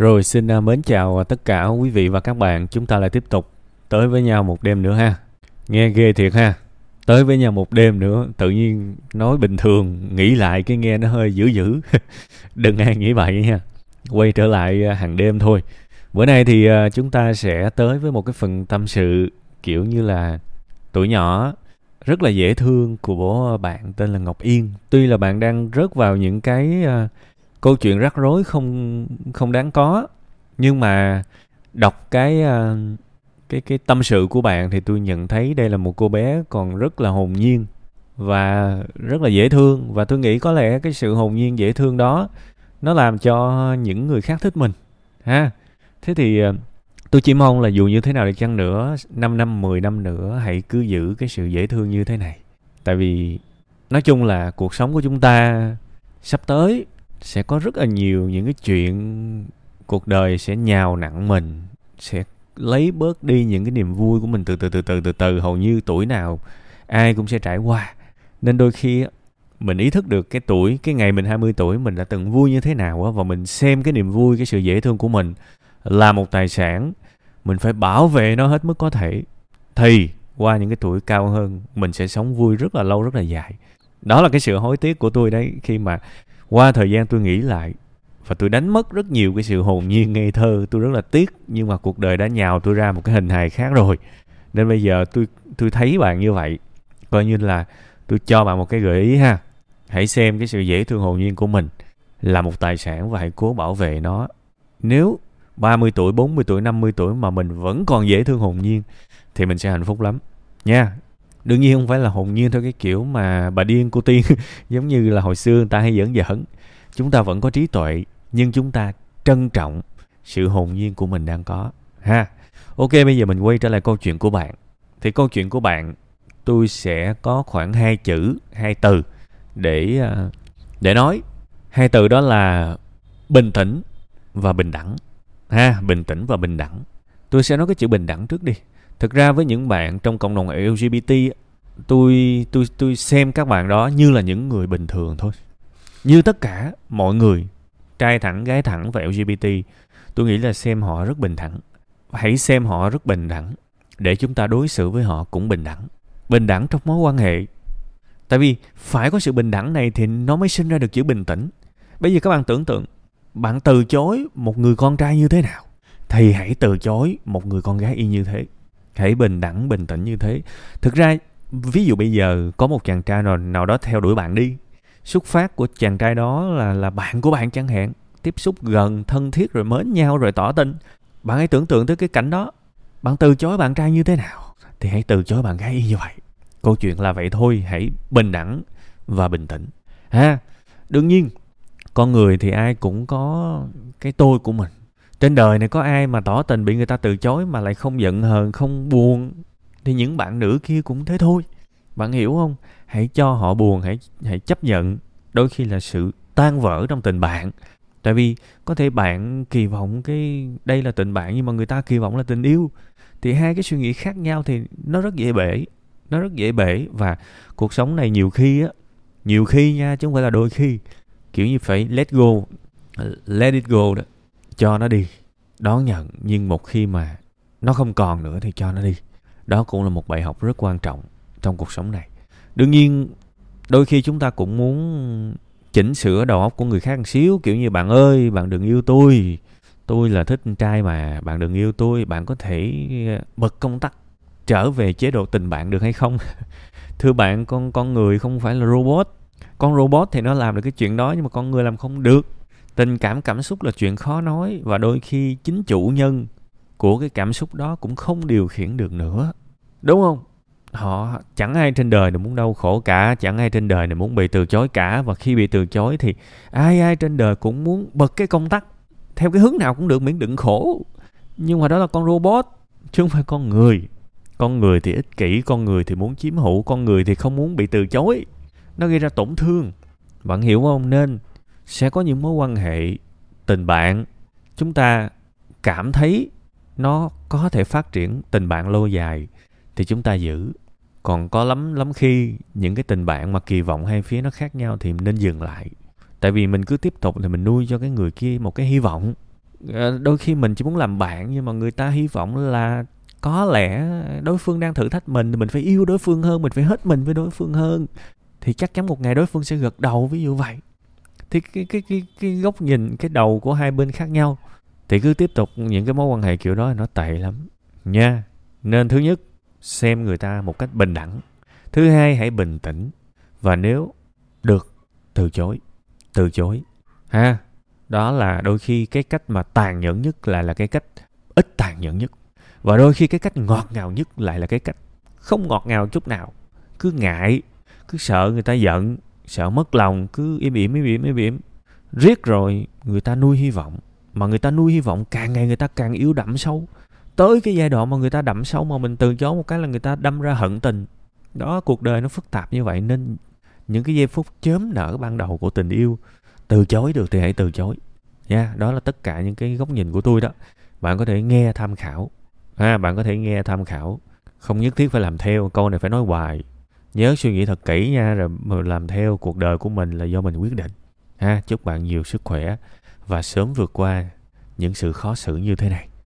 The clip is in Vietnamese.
Rồi xin à, mến chào tất cả quý vị và các bạn. Chúng ta lại tiếp tục tới với nhau một đêm nữa ha. Nghe ghê thiệt ha. Tới với nhau một đêm nữa, tự nhiên nói bình thường, nghĩ lại cái nghe nó hơi dữ dữ. Đừng ai nghĩ vậy nha. Quay trở lại à, hàng đêm thôi. Bữa nay thì à, chúng ta sẽ tới với một cái phần tâm sự kiểu như là tuổi nhỏ rất là dễ thương của bố bạn tên là Ngọc Yên. Tuy là bạn đang rớt vào những cái uh, câu chuyện rắc rối không không đáng có. Nhưng mà đọc cái ờ, cái cái tâm sự của bạn thì tôi nhận thấy đây là một cô bé còn rất là hồn nhiên và rất là dễ thương. Và tôi nghĩ có lẽ cái sự hồn nhiên dễ thương đó nó làm cho những người khác thích mình, ha. Thế thì ờ, tôi chỉ mong là dù như thế nào đi chăng nữa 5 năm 10 năm nữa hãy cứ giữ cái sự dễ thương như thế này. Tại vì nói chung là cuộc sống của chúng ta sắp tới sẽ có rất là nhiều những cái chuyện cuộc đời sẽ nhào nặng mình, sẽ lấy bớt đi những cái niềm vui của mình từ từ từ từ từ từ. Hầu như tuổi nào ai cũng sẽ trải qua. Nên đôi khi mình ý thức được cái tuổi, cái ngày mình 20 tuổi mình đã từng vui như thế nào á, và mình xem cái niềm vui, cái sự dễ thương của mình là một tài sản, mình phải bảo vệ nó hết mức có thể, thì qua những cái tuổi cao hơn, mình sẽ sống vui rất là lâu, rất là dài. Đó là cái sự hối tiếc của tôi đấy, khi mà qua thời gian tôi nghĩ lại và tôi đánh mất rất nhiều cái sự hồn nhiên ngây thơ tôi rất là tiếc nhưng mà cuộc đời đã nhào tôi ra một cái hình hài khác rồi. Nên bây giờ tôi tôi thấy bạn như vậy coi như là tôi cho bạn một cái gợi ý ha. Hãy xem cái sự dễ thương hồn nhiên của mình là một tài sản và hãy cố bảo vệ nó. Nếu 30 tuổi, 40 tuổi, 50 tuổi mà mình vẫn còn dễ thương hồn nhiên thì mình sẽ hạnh phúc lắm. Nha đương nhiên không phải là hồn nhiên theo cái kiểu mà bà điên, cô tiên, giống như là hồi xưa người ta hay giỡn giỡn. Chúng ta vẫn có trí tuệ, nhưng chúng ta trân trọng sự hồn nhiên của mình đang có. Ha. Ok, bây giờ mình quay trở lại câu chuyện của bạn. Thì câu chuyện của bạn, tôi sẽ có khoảng hai chữ, hai từ để à, để nói. Hai từ đó là bình tĩnh và bình đẳng. Ha, bình tĩnh và bình đẳng. Tôi sẽ nói cái chữ bình đẳng trước đi thực ra với những bạn trong cộng đồng lgbt tôi tôi tôi xem các bạn đó như là những người bình thường thôi. Như tất cả mọi người, trai thẳng, gái thẳng và lgbt tôi nghĩ là xem họ rất bình đẳng hãy xem họ rất bình đẳng, để chúng ta đối xử với họ cũng bình đẳng. Bình đẳng trong mối quan hệ. Tại vì phải có sự bình đẳng này thì nó mới sinh ra được chữ bình tĩnh. Bây giờ các bạn tưởng tượng, bạn từ chối một người con trai như thế nào? Thì hãy từ chối một người con gái y như thế hãy bình đẳng bình tĩnh như thế. Thực ra ví dụ bây giờ có một chàng trai nào, nào đó theo đuổi bạn đi xuất phát của chàng trai đó là là bạn của bạn chẳng hạn tiếp xúc gần thân thiết rồi mến nhau rồi tỏ tình. Bạn hãy tưởng tượng tới cái cảnh đó. Bạn từ chối bạn trai như thế nào thì hãy từ chối bạn gái y như vậy. Câu chuyện là vậy thôi hãy bình đẳng và bình tĩnh. Ha đương nhiên con người thì ai cũng có cái tôi của mình trên đời này có ai mà tỏ tình bị người ta từ chối mà lại không giận hờn, không buồn? Thì những bạn nữ kia cũng thế thôi. Bạn hiểu không? Hãy cho họ buồn, hãy hãy chấp nhận. Đôi khi là sự tan vỡ trong tình bạn. Tại vì có thể bạn kỳ vọng cái, đây là tình bạn nhưng mà người ta kỳ vọng là tình yêu. Thì hai cái suy nghĩ khác nhau thì nó rất dễ bể. Nó rất dễ bể và cuộc sống này nhiều khi á, nhiều khi nha chứ không phải là đôi khi. Kiểu như phải let go ờ, let it go đó cho nó đi. Đón nhận, nhưng một khi mà nó không còn nữa thì cho nó đi. Đó cũng là một bài học rất quan trọng trong cuộc sống này. Đương nhiên, đôi khi chúng ta cũng muốn chỉnh sửa đầu óc của người khác một xíu, kiểu như, bạn ơi, bạn đừng yêu tôi. Tôi là thích trai mà, bạn đừng yêu tôi. Bạn có thể ờ, bật công tắc trở về chế độ tình bạn được hay không? Thưa bạn, con con người không phải là robot. Con robot thì nó làm được cái chuyện đó nhưng mà con người làm không được tình cảm cảm xúc là chuyện khó nói và đôi khi chính chủ nhân của cái cảm xúc đó cũng không điều khiển được nữa. Đúng không? Họ chẳng ai trên đời này muốn đau khổ cả, chẳng ai trên đời này muốn bị từ chối cả. Và khi bị từ chối thì ai ai trên đời cũng muốn bật cái công tắc theo cái hướng nào cũng được miễn đựng khổ. Nhưng mà đó là con robot, chứ không phải con người. Con người thì ích kỷ, con người thì muốn chiếm hữu, con người thì không muốn bị từ chối. Nó gây ra tổn thương. Bạn hiểu không? Nên sẽ có những mối quan hệ tình bạn. Chúng ta cảm thấy nó có thể phát triển tình bạn lâu dài thì chúng ta giữ. Còn có lắm lắm khi những cái tình bạn mà kỳ vọng hai phía nó khác nhau thì nên dừng lại. Tại vì mình cứ tiếp tục thì mình nuôi cho cái người kia một cái hy vọng. Ờ, đôi khi mình chỉ muốn làm bạn nhưng mà người ta hy vọng là có lẽ đối phương đang thử thách mình thì mình phải yêu đối phương hơn, mình phải hết mình với đối phương hơn. Thì chắc chắn một ngày đối phương sẽ gật đầu ví dụ vậy thì cái cái cái cái góc nhìn, cái đầu của hai bên khác nhau. Thì cứ tiếp tục những cái mối quan hệ kiểu đó nó tệ lắm. Nha, nên thứ nhất, xem người ta một cách bình đẳng. Thứ hai, hãy bình tĩnh. Và nếu được, từ chối. Từ chối. Ha, đó là đôi khi cái cách mà tàn nhẫn nhất lại là cái cách ít tàn nhẫn nhất. Và đôi khi cái cách ngọt ngào nhất lại là cái cách không ngọt ngào chút nào. Cứ ngại, cứ sợ người ta giận sợ mất lòng cứ im ỉm im ỉm im ỉm. Riết rồi người ta nuôi hy vọng. Mà người ta nuôi hy vọng càng ngày người ta càng yếu đậm sâu. Tới cái giai đoạn mà người ta đậm sâu mà mình từ chối một cái là người ta đâm ra hận tình. Đó cuộc đời nó phức tạp như vậy nên những cái giây phút chớm nở ban đầu của tình yêu từ chối được thì hãy từ chối. Nha yeah, đó là tất cả những cái góc nhìn của tôi đó. Bạn có thể nghe tham khảo. Ha bạn có thể nghe tham khảo. Không nhất thiết phải làm theo câu này phải nói hoài nhớ suy nghĩ thật kỹ nha, rồi làm theo cuộc đời của mình là do mình quyết định. Ha, chúc bạn nhiều sức khỏe và sớm vượt qua những sự khó xử như thế này.